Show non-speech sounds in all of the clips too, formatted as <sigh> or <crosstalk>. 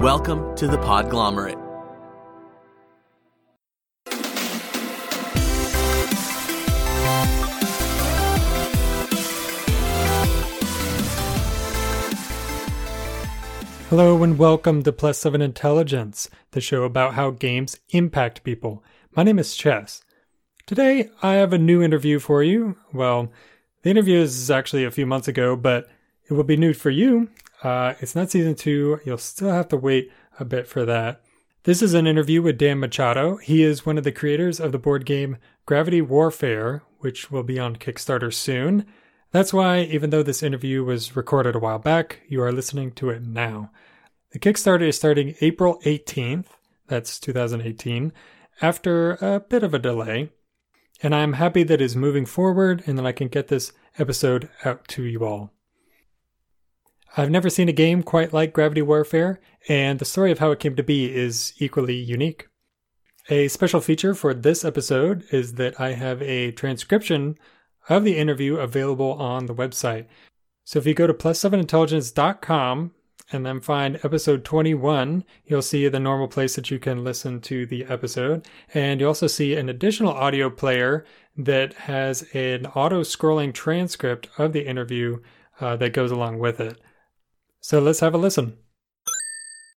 Welcome to the Podglomerate. Hello and welcome to Plus 7 Intelligence, the show about how games impact people. My name is Chess. Today I have a new interview for you. Well, the interview is actually a few months ago, but it will be new for you. Uh, it's not season two. You'll still have to wait a bit for that. This is an interview with Dan Machado. He is one of the creators of the board game Gravity Warfare, which will be on Kickstarter soon. That's why, even though this interview was recorded a while back, you are listening to it now. The Kickstarter is starting April 18th, that's 2018, after a bit of a delay. And I'm happy that it's moving forward and that I can get this episode out to you all. I've never seen a game quite like Gravity Warfare, and the story of how it came to be is equally unique. A special feature for this episode is that I have a transcription of the interview available on the website. So if you go to plus7intelligence.com and then find episode 21, you'll see the normal place that you can listen to the episode. And you also see an additional audio player that has an auto scrolling transcript of the interview uh, that goes along with it. So let's have a listen.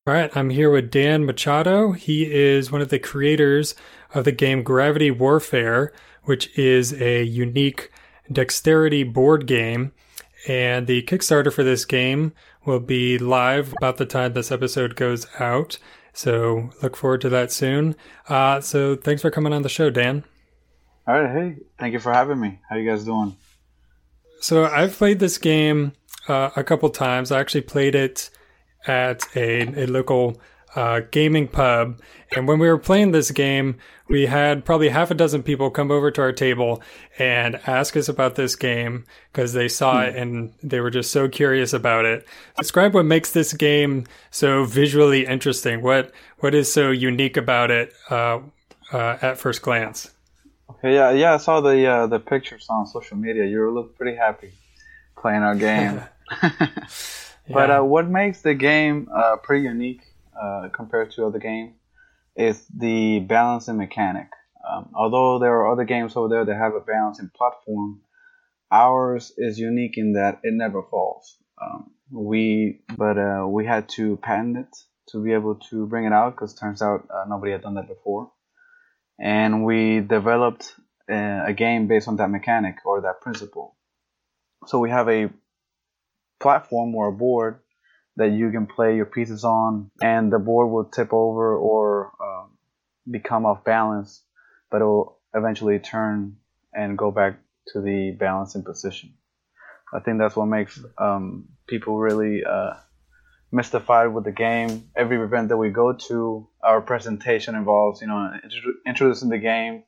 All right, I'm here with Dan Machado. He is one of the creators of the game Gravity Warfare, which is a unique dexterity board game. And the Kickstarter for this game will be live about the time this episode goes out. So look forward to that soon. Uh, so thanks for coming on the show, Dan. All right, hey, thank you for having me. How you guys doing? So I've played this game uh, a couple times. I actually played it at a, a local uh, gaming pub. And when we were playing this game, we had probably half a dozen people come over to our table and ask us about this game because they saw it and they were just so curious about it. Describe what makes this game so visually interesting. What what is so unique about it uh, uh, at first glance? Okay, yeah, yeah. I saw the uh, the pictures on social media. You look pretty happy playing our game. <laughs> <laughs> But uh, what makes the game uh, pretty unique uh, compared to other games is the balancing mechanic. Um, although there are other games over there that have a balancing platform, ours is unique in that it never falls. Um, we but uh, we had to patent it to be able to bring it out because turns out uh, nobody had done that before, and we developed a, a game based on that mechanic or that principle. So we have a platform or a board that you can play your pieces on, and the board will tip over or um, become off balance, but it will eventually turn and go back to the balancing position. I think that's what makes um, people really uh, mystified with the game. Every event that we go to, our presentation involves, you know, introducing the game,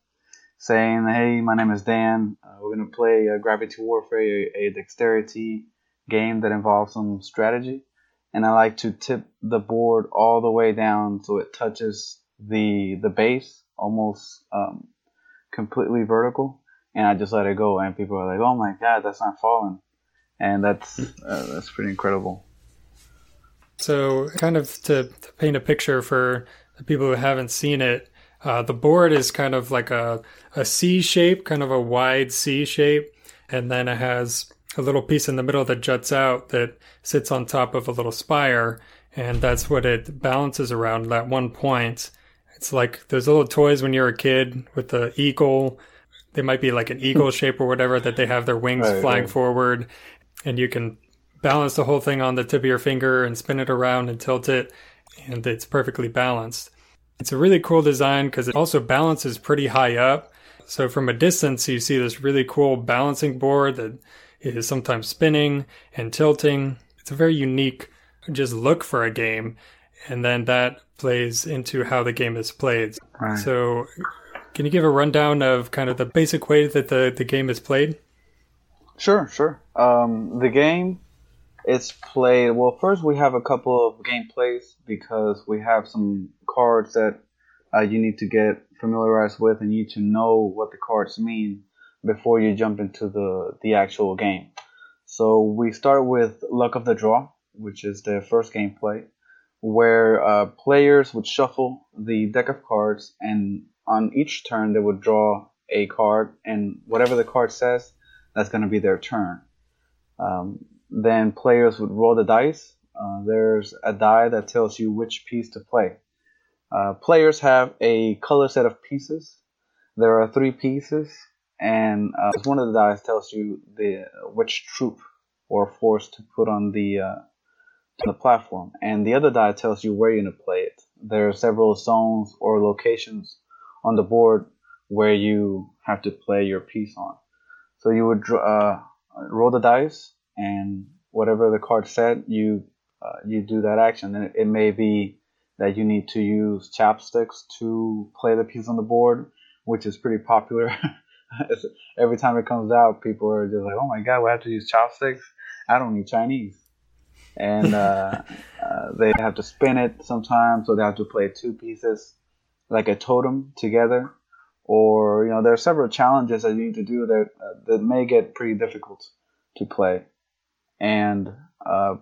saying, "Hey, my name is Dan. Uh, we're gonna play uh, Gravity Warfare, a, a dexterity game that involves some strategy, and I like to tip the board all the way down so it touches the the base almost um, completely vertical, and I just let it go, and people are like, "Oh my god, that's not falling," and that's uh, that's pretty incredible. So, kind of to, to, paint a picture for the people who haven't seen it, uh, the board is kind of like a, a C shape, kind of a wide C shape, and then it has a little piece in the middle that juts out that sits on top of a little spire, and that's what it balances around. That one point, it's like those little toys when you're a kid with the eagle. They might be like an eagle <laughs> shape or whatever that they have their wings right, flying right. forward, and you can balance the whole thing on the tip of your finger and spin it around and tilt it, and it's perfectly balanced. It's a really cool design because it also balances pretty high up. So from a distance, you see this really cool balancing board that is sometimes spinning and tilting. It's a very unique just look for a game, and then that plays into how the game is played. Right. So, can you give a rundown of kind of the basic way that the, the game is played? Sure, sure. Um, the game is played. Well, first we have a couple of gameplays because we have some cards that uh, you need to get familiarized with, and you need to know what the cards mean before you jump into the, the actual game. So we start with Luck of the Draw, which is the first gameplay, where uh, players would shuffle the deck of cards, and on each turn they would draw a card, and whatever the card says, that's going to be their turn. Um, then players would roll the dice. Uh, there's a die that tells you which piece to play. Uh, players have a color set of pieces. There are three pieces, and uh, one of the dice tells you the which troop or force to put on the uh, the platform, and the other die tells you where you're gonna play it. There are several zones or locations on the board where you have to play your piece on. So you would uh, roll the dice, and whatever the card said, you uh, you do that action. And it, it, may be that you need to use chopsticks to play the piece on the board, which is pretty popular. <laughs> <laughs> Every time it comes out, people are just like, "Oh my god, we have to use chopsticks." I don't need Chinese and uh, <laughs> uh, they have to spin it sometimes, so they have to play two pieces, like a totem together. Or you know, there are several challenges that you need to do that uh, that may get pretty difficult to play, and uh,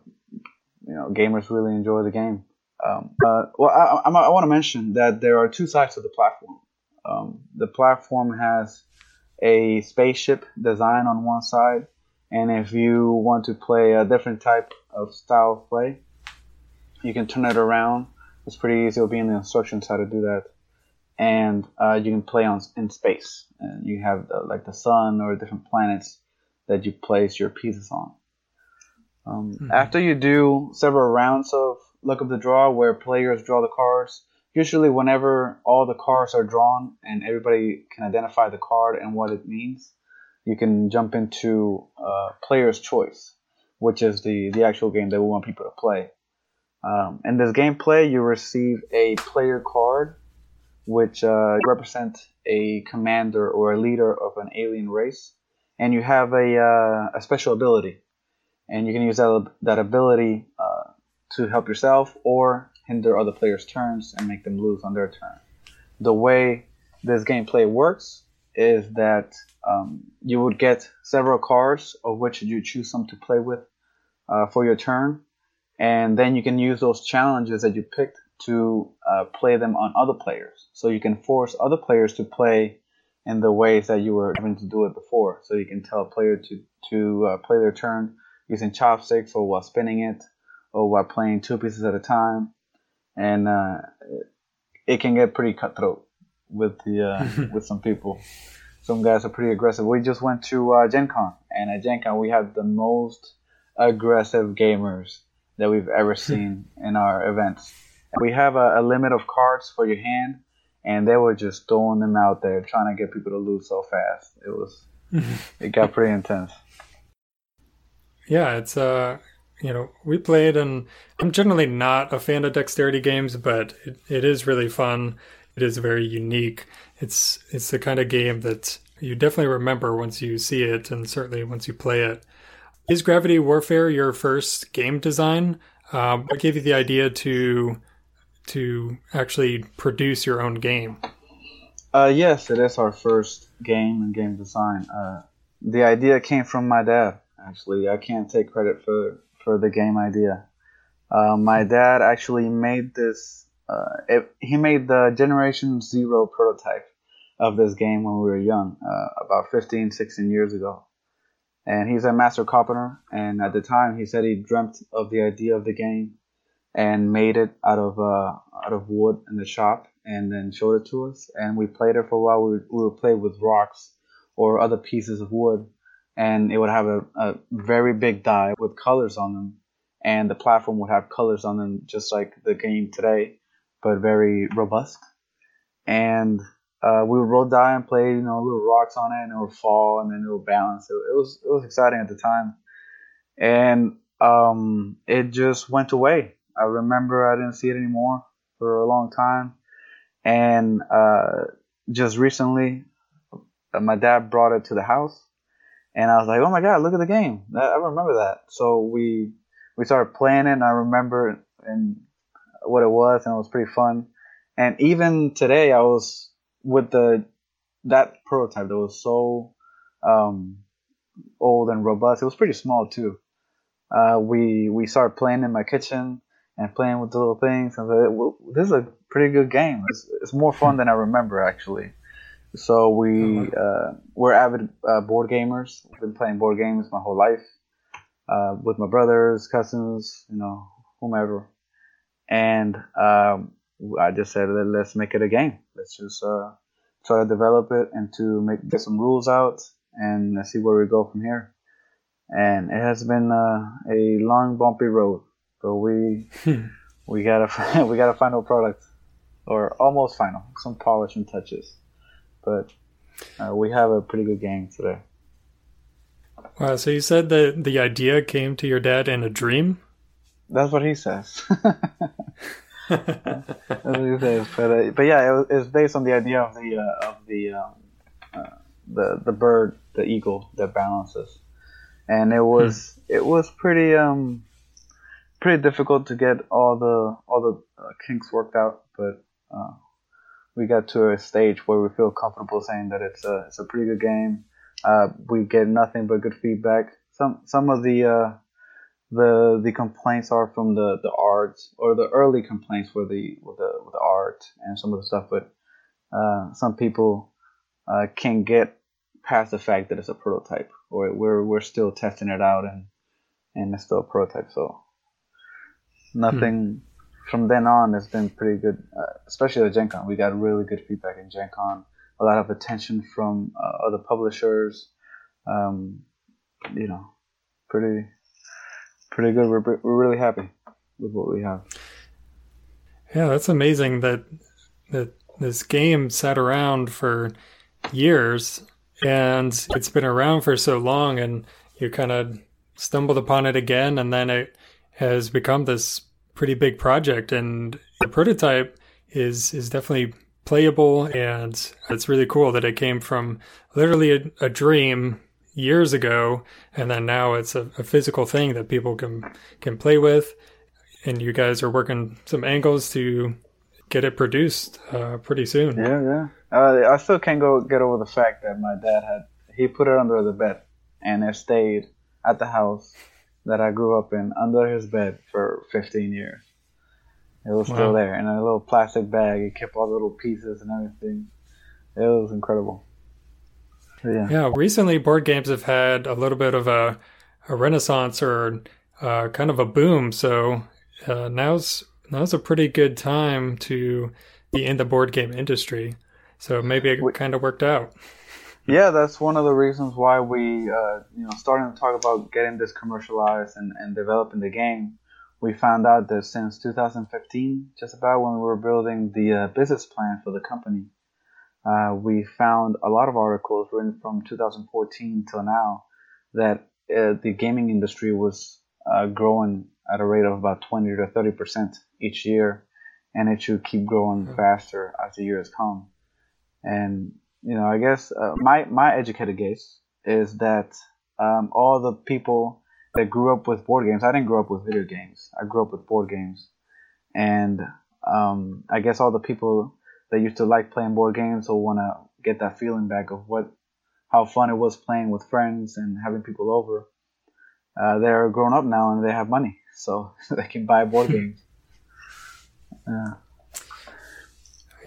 you know, gamers really enjoy the game. Um, uh, well, I, I, I want to mention that there are two sides to the platform. Um, the platform has a spaceship design on one side, and if you want to play a different type of style of play. You can turn it around. It's pretty easy. It'll be in the instructions how to do that. And uh, you can play on in space. And you have the, like the sun or different planets that you place your pieces on. Um, mm-hmm. After you do several rounds of Luck of the draw, where players draw the cards, usually whenever all the cards are drawn and everybody can identify the card and what it means, you can jump into uh, player's choice which is the, the actual game that we want people to play. Um, in this gameplay, you receive a player card, which uh, a commander or a leader of an alien race, and you have a, uh, a special ability, and you can use that, that ability uh, to help yourself or hinder other players' turns and make them lose on their turn. The way this gameplay works is that um, you would get several cards of which you choose some to play with uh, for your turn, and then you can use those challenges that you picked to uh, play them on other players. So you can force other players to play in the ways that you were having to do it before. So you can tell a player to to uh, play their turn using chopsticks or while spinning it, or while playing two pieces at a time, and uh, it can get pretty cutthroat with the uh, <laughs> with some people. Some guys are pretty aggressive. We just went to uh, Gen Con, and at Gen Con we had the most aggressive gamers that we've ever <laughs> seen in our events. We have a, a, limit of cards for your hand, and they were just throwing them out there, trying to get people to lose so fast. It was, <laughs> it got pretty intense. Yeah, it's uh, you know, we played, and I'm generally not a fan of dexterity games, but it, it is really fun. It is very unique. It's it's the kind of game that you definitely remember once you see it, and certainly once you play it. Is Gravity Warfare your first game design? Um, what gave you the idea to to actually produce your own game? Uh, yes, it is our first game and game design. Uh, the idea came from my dad. Actually, I can't take credit for for the game idea. Uh, my dad actually made this. Uh, it, he made the Generation Zero prototype of this game when we were young, uh, about 15, 16 years ago and he's a master carpenter. And at the time, he said he dreamt of the idea of the game and made it out of uh, out of wood in the shop, and then showed it to us. And we played it for a while. We we would play with rocks or other pieces of wood, and it would have a, a very big die with colors on them, and the platform would have colors on them, just like the game today, but very robust. And uh, we would roll die and play, you know, little rocks on it, and it would fall, and then it would bounce. It, it was it was exciting at the time, and um, it just went away. I remember I didn't see it anymore for a long time, and uh, just recently, uh, my dad brought it to the house, and I was like, "Oh my god, look at the game! I remember that." So we we started playing it, and I remember and what it was, and it was pretty fun. And even today, I was with the that prototype that was so um, old and robust. It was pretty small too. Uh, we we started playing in my kitchen, and playing with the little things. And like, well, this is a pretty good game. It's, it's more fun than I remember actually. So we uh, we're avid uh, board gamers. I've been playing board games my whole life uh, with my brothers, cousins, you know, whomever. And um, I just said, let's make it a game. Let's just uh, try to develop it and to make get some rules out and see where we go from here. And it has been uh, a long, bumpy road, but we <laughs> we gotta <laughs> we got a final product, or almost final, some polish and touches, but uh, we have a pretty good game today. Wow! So you said that the idea came to your dad in a dream. That's what he says. <laughs> That's what he says. But uh, but yeah, it was, it was, based on the idea of the uh, of the um, uh, the the bird, the eagle that balances, and it was hmm. it was pretty um pretty difficult to get all the all the uh, kinks worked out, but uh, we got to a stage where we feel comfortable saying that it's a it's a pretty good game. Uh, we get nothing but good feedback. Some some of the uh, the the complaints are from the the art or the early complaints were the with the with the art and some of the stuff, but uh, some people uh, can get past the fact that it's a prototype or we're we're still testing it out and and it's still a prototype. So nothing hmm. From then on it's been pretty good, uh, especially at Gen Con. We got really good feedback in Gen Con, a lot of attention from uh, other publishers. Um, you know, pretty pretty good. We're we're really happy with what we have. Yeah, that's amazing that that this game sat around for years and it's been around for so long and you kind of stumbled upon it again and then it has become this pretty big project and the prototype is is definitely playable and it's really cool that it came from literally a, a dream years ago, and then now it's a, a, physical thing that people can can play with. And you guys are working some angles to get it produced uh, pretty soon. Yeah, yeah. Uh, I still can't go get over the fact that my dad had he put it under the bed, and it stayed at the house that I grew up in under his bed for 15 years. It was wow. still there in a little plastic bag. He kept all the little pieces and everything. It was incredible. Yeah. yeah. Recently, board games have had a little bit of a, a renaissance or uh, kind of a boom. So uh, now's now's a pretty good time to be in the board game industry. So maybe it we, kind of worked out. Yeah, that's one of the reasons why we, uh, you know, starting to talk about getting this commercialized and, and developing the game. We found out that since 2015, just about when we were building the uh, business plan for the company, uh, we found a lot of articles written from 2014 till now that uh, the gaming industry was uh, growing at a rate of about 20 to 30 percent each year, and it should keep growing hmm. faster as the years come. And you know, I guess uh, my my educated guess is that um, all the people that grew up with board games, I didn't grow up with video games. I grew up with board games, and um, I guess all the people that used to like playing board games will want to get that feeling back of what how fun it was playing with friends and having people over. Uh, they're grown up now and they have money, so <laughs> they can buy board <laughs> games. Uh,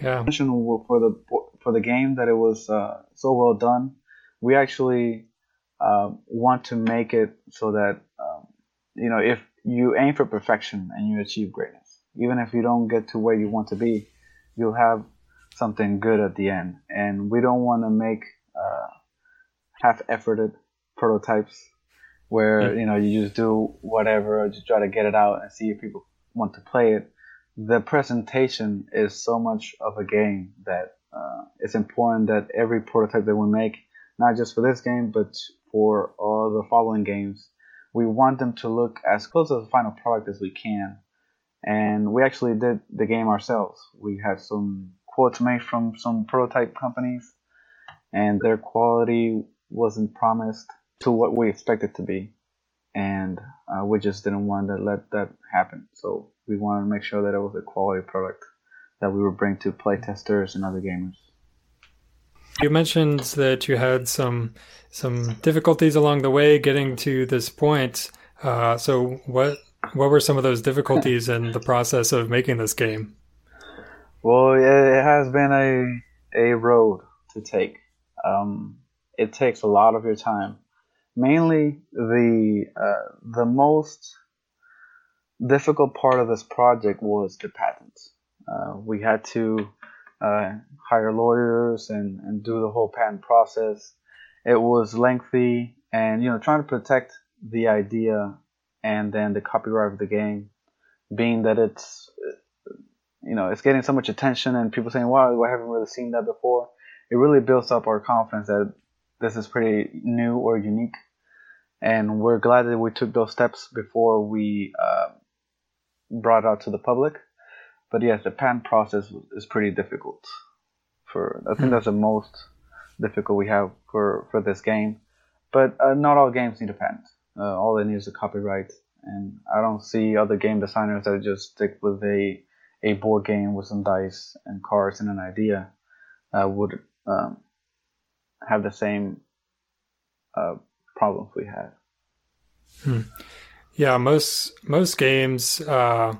yeah. For the for the game that it was uh, so well done, we actually uh, want to make it so that um, you know if you aim for perfection and you achieve greatness, even if you don't get to where you want to be, you'll have something good at the end. And we don't want to make uh, half-efforted prototypes where you know you just do whatever, just try to get it out and see if people want to play it. The presentation is so much of a game that uh, it's important that every prototype that we make, not just for this game, but for all the following games, we want them to look as close to the final product as we can. And we actually did the game ourselves. We had some quotes made from some prototype companies, and their quality wasn't promised to what we expected to be. And uh, we just didn't want to let that happen. So we wanted to make sure that it was a quality product that we would bring to playtesters and other gamers. You mentioned that you had some some difficulties along the way getting to this point. Uh, so what what were some of those difficulties in the process of making this game? Well, yeah it has been a a road to take. Um, it takes a lot of your time. Mainly the uh, the most difficult part of this project was the patent. Uh, we had to uh, hire lawyers and, and do the whole patent process. It was lengthy, and you know, trying to protect the idea and then the copyright of the game, being that it's you know it's getting so much attention and people saying, "Wow, I haven't really seen that before." It really builds up our confidence that this is pretty new or unique, and we're glad that we took those steps before we uh, brought out to the public. But yes, the patent process is pretty difficult. For I think hmm. that's the most difficult we have for for this game. But uh, not all games need a patent. Uh, all they need is a copyright, and I don't see other game designers that just stick with a a board game with some dice and cards and an idea uh, would um, have the same uh, problems we have. Hmm. Yeah, most most games, uh,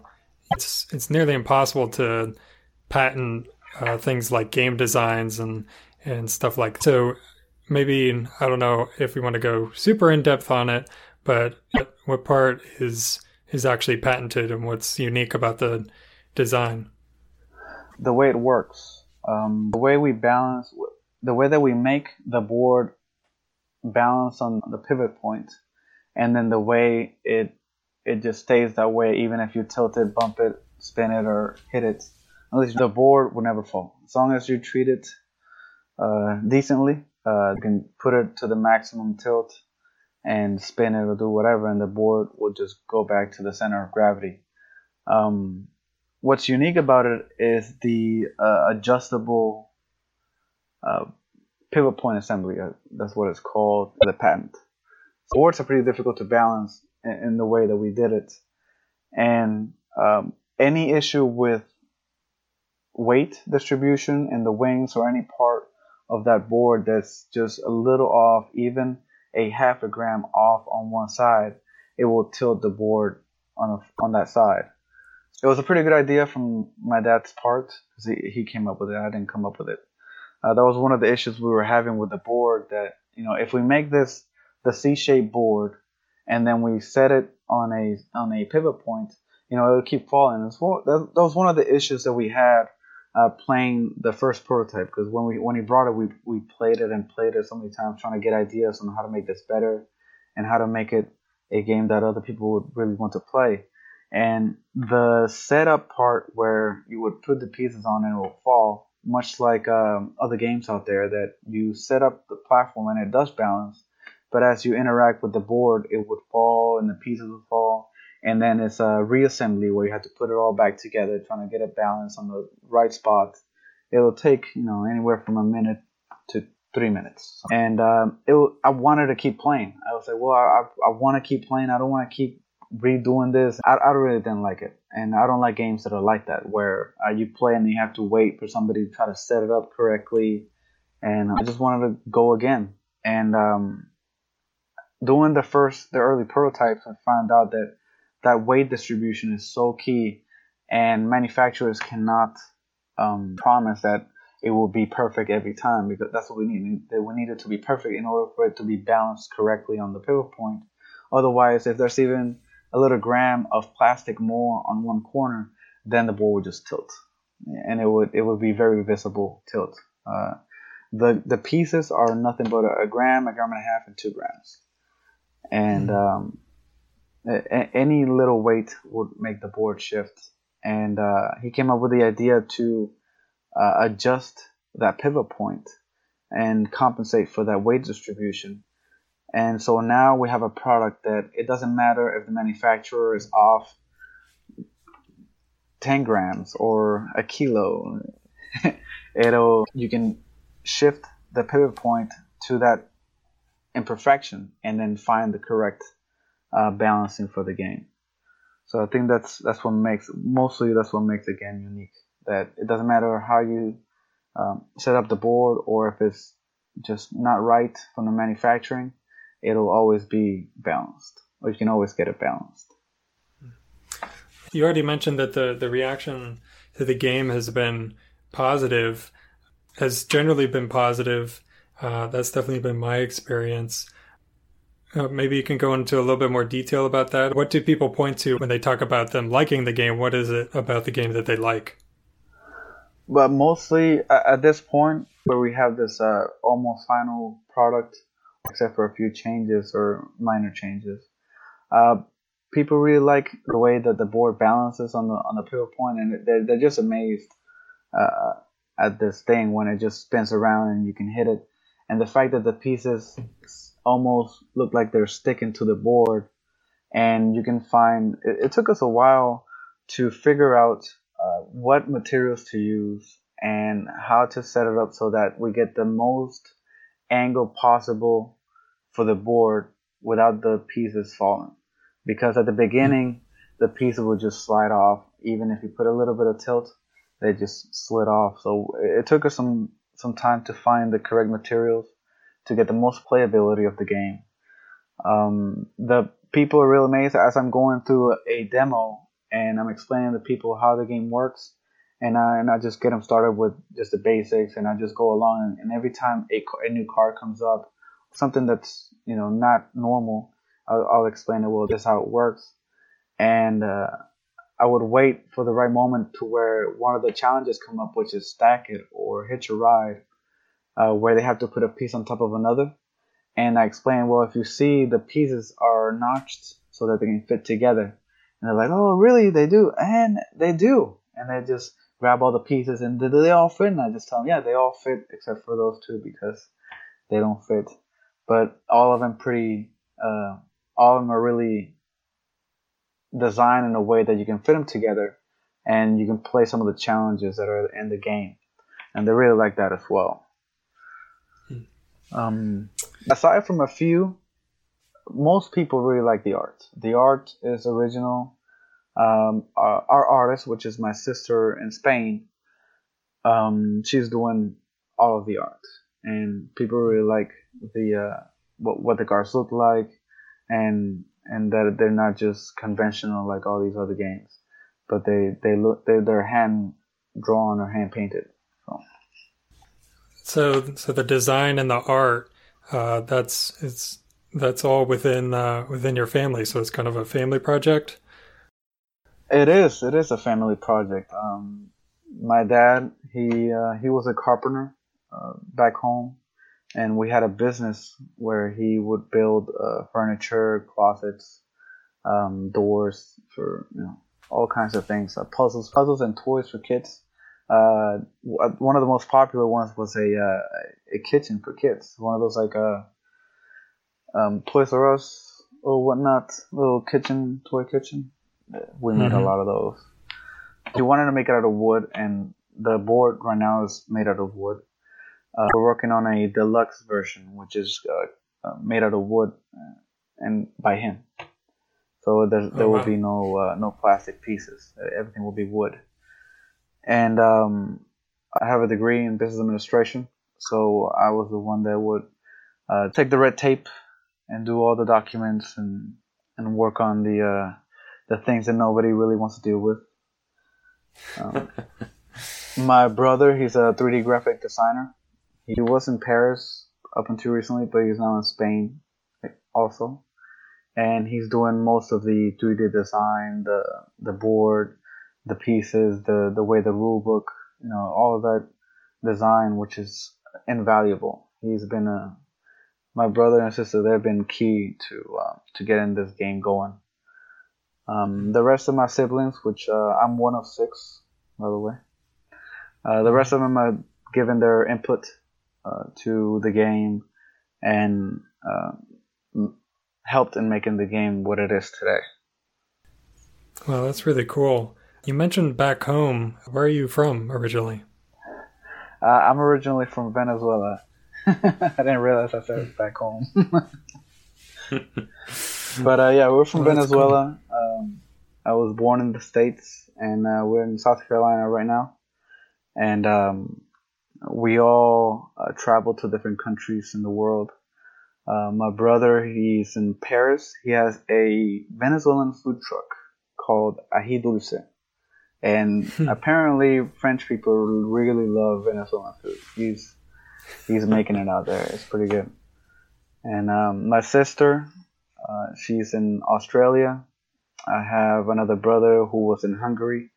it's it's nearly impossible to patent uh, things like game designs and and stuff like. So maybe I don't know if we want to go super in depth on it, but what part is is actually patented and what's unique about the design? The way it works, um, the way we balance, the way that we make the board balance on the pivot point and then the way it it just stays that way even if you tilt it, bump it, spin it, or hit it. At least the board will never fall as long as you treat it uh, decently. Uh, you can put it to the maximum tilt and spin it or do whatever, and the board will just go back to the center of gravity. Um, what's unique about it is the uh, adjustable uh, pivot point assembly. Uh, that's what it's called, the patent. Boards are pretty difficult to balance in, the way that we did it. And um, any issue with weight distribution in the wings or any part of that board that's just a little off, even a half a gram off on one side, it will tilt the board on a, on that side. It was a pretty good idea from my dad's part because he, he came up with it. I didn't come up with it. Uh, that was one of the issues we were having with the board. That you know, if we make this the C-shaped board and then we set it on a on a pivot point, you know, it'll keep falling. One, that, that, was one of the issues that we had uh, playing the first prototype because when we when he brought it, we we played it and played it so many times trying to get ideas on how to make this better and how to make it a game that other people would really want to play. And the setup part where you would put the pieces on and it will fall, much like um, other games out there, that you set up the platform and it does balance, but as you interact with the board, it would fall and the pieces would fall. And then it's a reassembly where you have to put it all back together, trying to get it balanced on the right spot. It'll take you know anywhere from a minute to three minutes. And um, it, I wanted to keep playing. I was like, well, I, I want to keep playing. I don't want to keep redoing this. I, I really didn't like it. And I don't like games that are like that, where uh, you play and you have to wait for somebody to try to set it up correctly. And I just wanted to go again. And um, doing the first, the early prototypes, I found out that that weight distribution is so key, and manufacturers cannot um, promise that it will be perfect every time because that's what we need. That we need it to be perfect in order for it to be balanced correctly on the pivot point. Otherwise, if there's even a little gram of plastic more on one corner, then the board would just tilt, and it would it would be very visible tilt. Uh, the the pieces are nothing but a gram, a gram and a half, and two grams and mm-hmm. um, a- any little weight would make the board shift. And uh, he came up with the idea to uh, adjust that pivot point and compensate for that weight distribution. And so now we have a product that it doesn't matter if the manufacturer is off 10 grams or a kilo. <laughs> It'll you can shift the pivot point to that imperfection and then find the correct uh, balancing for the game. So I think that's that's what makes mostly that's what makes the game unique. That it doesn't matter how you um, set up the board or if it's just not right from the manufacturing, it'll always be balanced, or you can always get it balanced. You already mentioned that the, the reaction to the game has been positive, has generally been positive. Uh, that's definitely been my experience. Uh, maybe you can go into a little bit more detail about that. What do people point to when they talk about them liking the game? What is it about the game that they like? But mostly at this point, where we have this uh, almost final product, except for a few changes or minor changes, uh, people really like the way that the board balances on the on the pivot point, and they're, they're just amazed uh, at this thing when it just spins around and you can hit it, and the fact that the pieces almost look like they're sticking to the board, and you can find. It, it took us a while to figure out uh, what materials to use and how to set it up so that we get the most angle possible for the board without the pieces falling because at the beginning the pieces would just slide off. Even if you put a little bit of tilt, they just slid off. So it took us some some time to find the correct materials to get the most playability of the game. Um, the people are real amazed as I'm going through a demo and I'm explaining to people how the game works. And I, and I just get them started with just the basics and I just go along. And, and every time a, a new card comes up, something that's, you know, not normal, I'll, I'll explain it. Well, this is how it works, and uh, I would wait for the right moment to where one of the challenges come up, which is stack it or hitch a ride, uh, where they have to put a piece on top of another. And I explain, well, if you see the pieces are notched so that they can fit together, and they're like, oh, really? They do, and they do, and they just grab all the pieces and do they all fit? And I just tell them, yeah, they all fit except for those two because they don't fit. But all of them pretty uh, all of them are really designed in a way that you can fit them together and you can play some of the challenges that are in the game. And they really like that as well. Hmm. Um, aside from a few, most people really like the art. The art is original. Um, our, our, artist, which is my sister in Spain, um, she's doing all of the art, and people really like the uh, what what the cars look like, and and that they're not just conventional like all these other games, but they they look they they're hand drawn or hand painted. So. so so the design and the art uh, that's it's that's all within uh, within your family. So it's kind of a family project. It is. It is a family project. Um, my dad, he uh, he was a carpenter uh, back home, and we had a business where he would build uh, furniture, closets, um, doors for you know all kinds of things, uh, puzzles, puzzles and toys for kids. Uh, one of the most popular ones was a uh, a kitchen for kids, one of those like uh, um, Toys R Us or whatnot, little kitchen toy kitchen. We made mm-hmm. a lot of those. He wanted to make it out of wood, and the board right now is made out of wood. Uh, we're working on a deluxe version, which is uh, uh, made out of wood uh, and by him. So there, there oh, wow. will be no uh, no plastic pieces. Everything will be wood. And um, I have a degree in business administration, so I was the one that would uh, take the red tape and do all the documents and and work on the the things that nobody really wants to deal with. Um, <laughs> my brother, he's a 3D graphic designer, he was in Paris up until recently, but he's now in Spain also. And he's doing most of the 3D design, the the board, the pieces, the the way the rule book, you know, all of that design, which is invaluable. He's been a my brother and sister. They've been key to uh, to getting this game going. Um, the rest of my siblings, which uh, I'm one of six, by the way. Uh, the rest of them have given their input to the game and uh, helped in making the game what it is today. Well, that's really cool. You mentioned back home. Where are you from originally? Uh, I'm originally from Venezuela. <laughs> I didn't realize I said back home. <laughs> <laughs> but uh, yeah, we're from Venezuela. Cool. Um, I was born in the States, and uh, we're in South Carolina right now. And um, we all uh, travel to different countries in the world. Uh, my brother, he's in Paris. He has a Venezuelan food truck called ají dulce, and apparently French people really love Venezuelan food. He's he's making it out there. It's pretty good. And um, my sister, uh, she's in Australia. I have another brother who was in Hungary,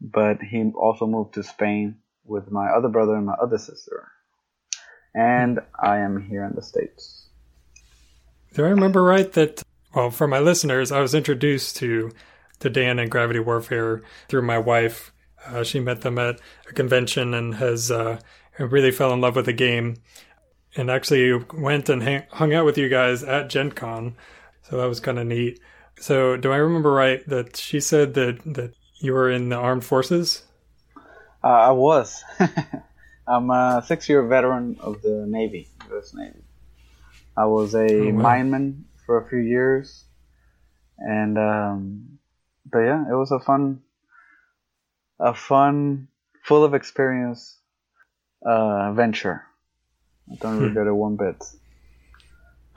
but he also moved to Spain with my other brother and my other sister. And I am here in the States. Do I remember right that, well, for my listeners, I was introduced to, to Dan and Gravity Warfare through my wife. Uh, she met them at a convention and has uh, really fell in love with the game and actually went and hang, hung out with you guys at Gen Con. So that was kind of neat. So do I remember right that she said that, that you were in the armed forces? Uh, I was. <laughs> I'm a six year veteran of the Navy, U.S. Navy. I was a oh, wow. mineman for a few years. And, um, but yeah, it was a fun, a fun, full of experience, uh, venture. I don't hmm. regret it one bit.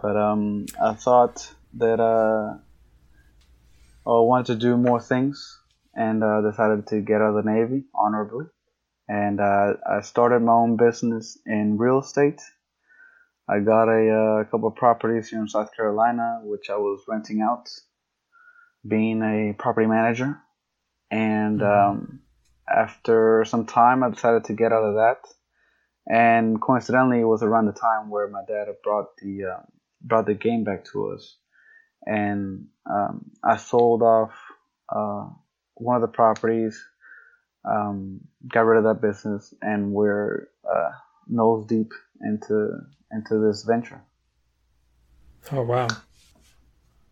But um, I thought that uh, I wanted to do more things and uh, decided to get out of the Navy honorably. And uh, I started my own business in real estate. I got a, uh, a couple of properties here in South Carolina, which I was renting out, being a property manager. And mm-hmm. um, after some time, I decided to get out of that and coincidentally, it was around the time where my dad brought the um, brought the game back to us, and um, I sold off uh, one of the properties, um, got rid of that business, and we're uh, nose deep into into this venture. Oh wow,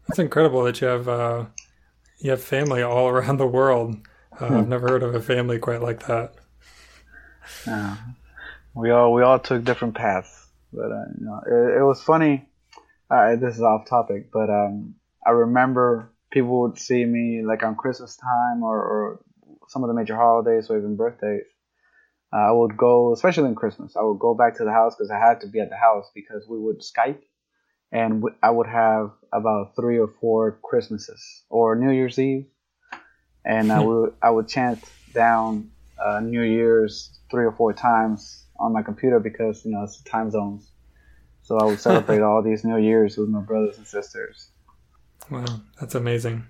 that's incredible that you have uh, you have family all <laughs> around the world. Uh. I've never heard of a family quite like that. Yeah we all we all took different paths, but uh, you know, it, it was funny. Uh, this is off topic, but um, I remember people would see me like on Christmas time or, or some of the major holidays or even birthdays. Uh, I would go, especially in Christmas, I would go back to the house because I had to be at the house because we would Skype, and w- I would have about three or four Christmases or New Year's Eve, and I <laughs> would I would chant down uh, New Year's three or four times on my computer because you know it's time zones. So I would <laughs> celebrate all these New Years with my brothers and sisters. Wow, that's amazing.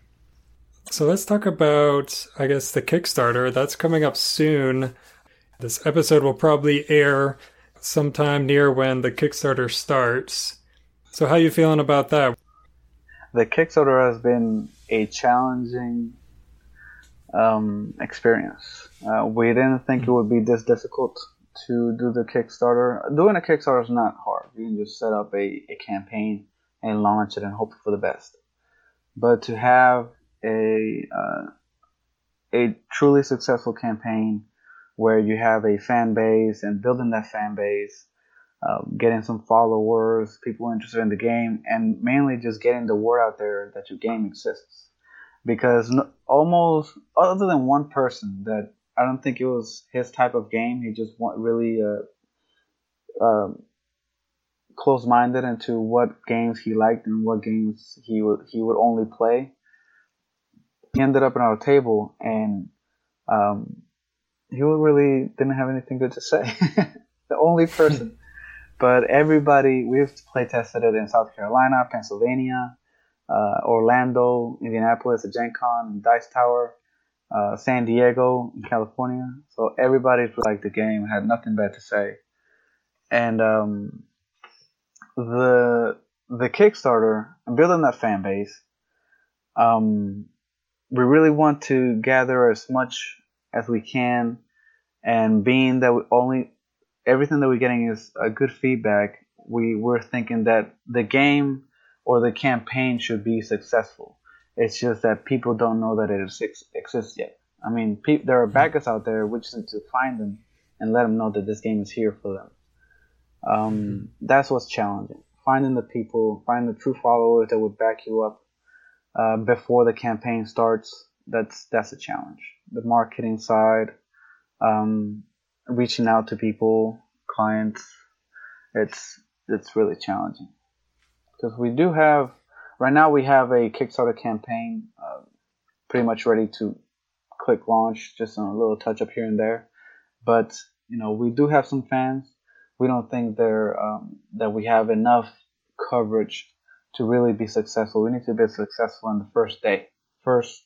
So let's talk about, I guess, the Kickstarter. That's coming up soon. This episode will probably air sometime near when the Kickstarter starts. So how you feeling about that? The Kickstarter has been a challenging um, experience. Uh, we didn't think it would be this difficult to do the Kickstarter. Doing a Kickstarter is not hard. You can just set up a, a campaign and launch it and hope for the best. But to have a uh, a truly successful campaign where you have a fan base and building that fan base, uh, getting some followers, people interested in the game, and mainly just getting the word out there that your game exists. Because no, almost other than one person that I don't think it was his type of game. He just want really uh, um, close-minded into what games he liked and what games he would he would only play. He ended up at our table and um, he really didn't have anything good to say. <laughs> the only person. <laughs> but everybody, we've play tested it in South Carolina, Pennsylvania, uh, Orlando, Indianapolis, at Gen Con, Dice Tower uh, San Diego in California. So everybody liked the game, had nothing bad to say. And um, the the Kickstarter, building that fan base, um, we really want to gather as much as we can, and being that we only everything that we're getting is a good feedback, we were thinking that the game or the campaign should be successful. It's just that people don't know that it exists yet. I mean, pe- there are hmm. backers out there. We just need to find them and let them know that this game is here for them. Um, mm-hmm. That's what's challenging. Finding the people, finding the true followers that would back you up uh, before the campaign starts. That's that's a challenge. The marketing side, um, reaching out to people, clients, it's it's really challenging because we do have right now we have a Kickstarter campaign uh, pretty much ready to click launch, just a little touch up here and there. But you know, we do have some fans. We don't think they're um, that we have enough coverage to really be successful. We need to be successful in the first day, first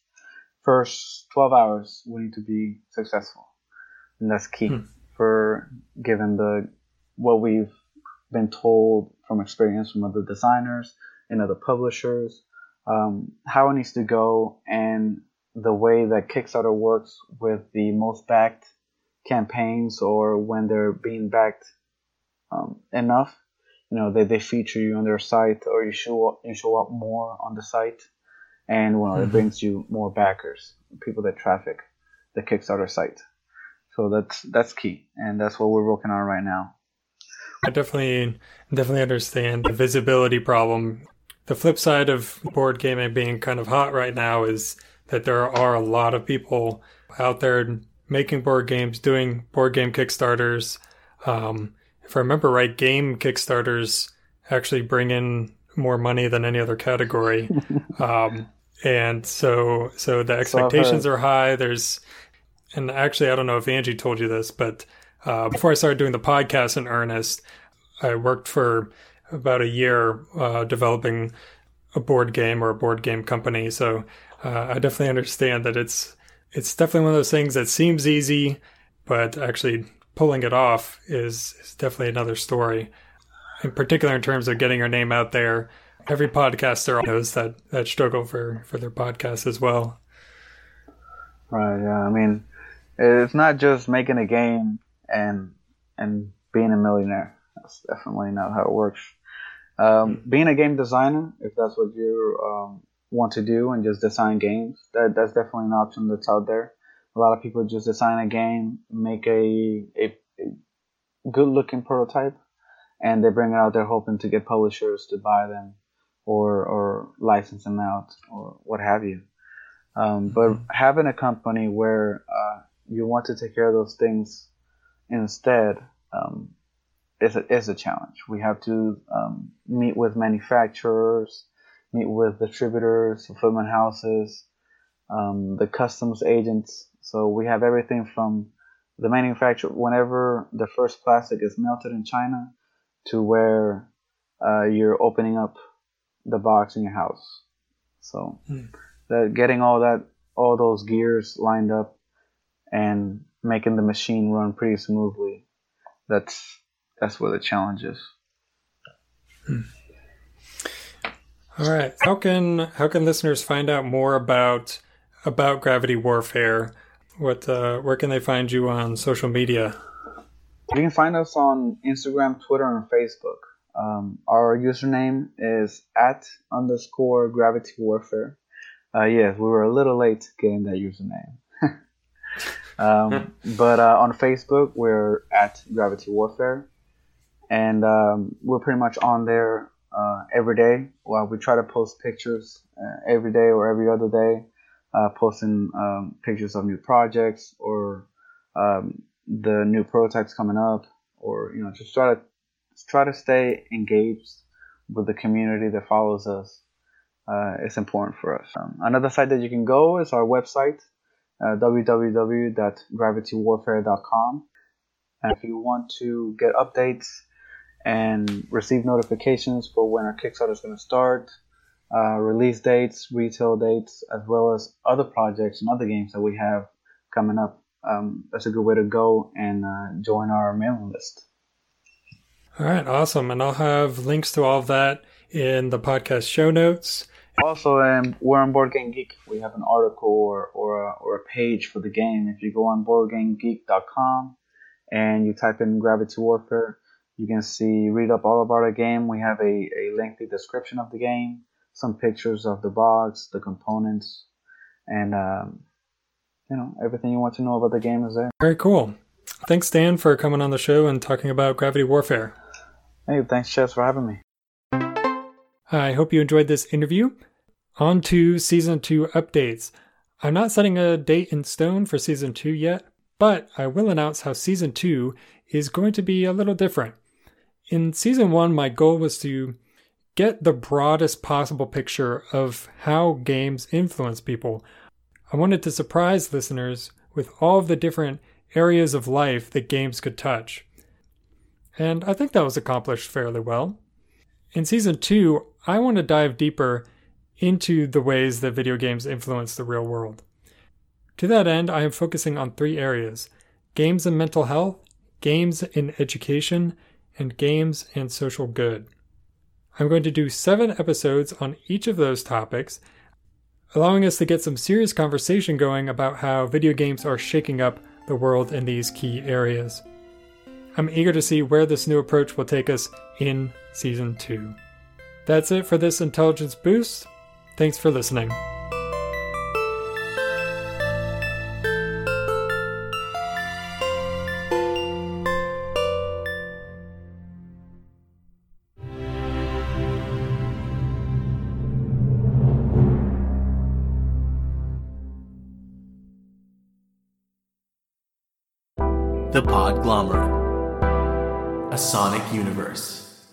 first 12 hours. We need to be successful, and that's key hmm. for given the what we've been told from experience from other designers and other publishers, um, how it needs to go, and the way that Kickstarter works with the most backed campaigns or when they're being backed um, enough. You know, they, they feature you on their site or you show up, you show up more on the site and well, mm-hmm. it brings you more backers, people that traffic the Kickstarter site. So that's that's key, and that's what we're working on right now. I definitely definitely understand the visibility problem. The flip side of board gaming being kind of hot right now is that there are a lot of people out there making board games, doing board game Kickstarters. Um, if I remember right, game Kickstarters actually bring in more money than any other category. <laughs> um, and so, so the expectations so are high. There's, and actually, I don't know if Angie told you this, but uh, before I started doing the podcast in earnest, I worked for about a year uh, developing a board game or a board game company. So uh, I definitely understand that it's it's definitely one of those things that seems easy, but actually pulling it off is, is definitely another story. In particular, in terms of getting your name out there, every podcaster knows that that struggle for for their podcast as well. Right. Yeah. I mean, it's not just making a game and and being a millionaire. That's definitely not how it works. Um, being a game designer, if that's what you um, want to do and just design games, that that's definitely an option that's out there. A lot of people just design a game, make a a, a good looking prototype, and they bring it out there hoping to get publishers to buy them or or license them out or what have you. Um, but mm-hmm. having a company where uh, you want to take care of those things instead um, is a, is a challenge. We have to um, meet with manufacturers meet with distributors, fulfillment houses, um, the customs agents. So we have everything from the manufacturer, whenever the first plastic is melted in China, to where uh, you're opening up the box in your house. So mm. that getting all that, all those gears lined up, and making the machine run pretty smoothly. That's that's where the challenge is. Hmm. All right. How can how can listeners find out more about about gravity warfare? What uh, where can they find you on social media? You can find us on Instagram, Twitter, and Facebook. Um, our username is at underscore gravity warfare. Uh, yes, we were a little late getting that username. <laughs> um, <laughs> but uh, on Facebook, we're at gravity warfare, and um, we're pretty much on there uh, every day. Well, we try to post pictures uh, every day or every other day, uh, posting um, pictures of new projects or um, the new prototypes coming up, or you know, just try to try to stay engaged with the community that follows us. Uh, it's important for us. Um, another site that you can go is our website, uh, www.gravitywarfare.com. And if you want to get updates and receive notifications for when our Kickstarter is going to start, uh, release dates, retail dates, as well as other projects and other games that we have coming up. Um, that's a good way to go and uh, join our mailing list. All right, awesome. And I'll have links to all of that in the podcast show notes. Also, um, we're on Board Game Geek. We have an article or, or, a, or a page for the game. If you go on BoardGameGeek.com and you type in Gravity Warfare, you can see, read up all about our game. We have a, a lengthy description of the game, some pictures of the box, the components, and um, you know everything you want to know about the game is there. Very cool. Thanks, Dan, for coming on the show and talking about Gravity Warfare. Hey, thanks, Chess, for having me. I hope you enjoyed this interview. On to season two updates. I'm not setting a date in stone for season two yet, but I will announce how season two is going to be a little different. In season one, my goal was to get the broadest possible picture of how games influence people. I wanted to surprise listeners with all of the different areas of life that games could touch. And I think that was accomplished fairly well. In season two, I want to dive deeper into the ways that video games influence the real world. To that end, I am focusing on three areas games and mental health, games in education, and games and social good. I'm going to do seven episodes on each of those topics, allowing us to get some serious conversation going about how video games are shaking up the world in these key areas. I'm eager to see where this new approach will take us in Season 2. That's it for this Intelligence Boost. Thanks for listening. Sonic Universe.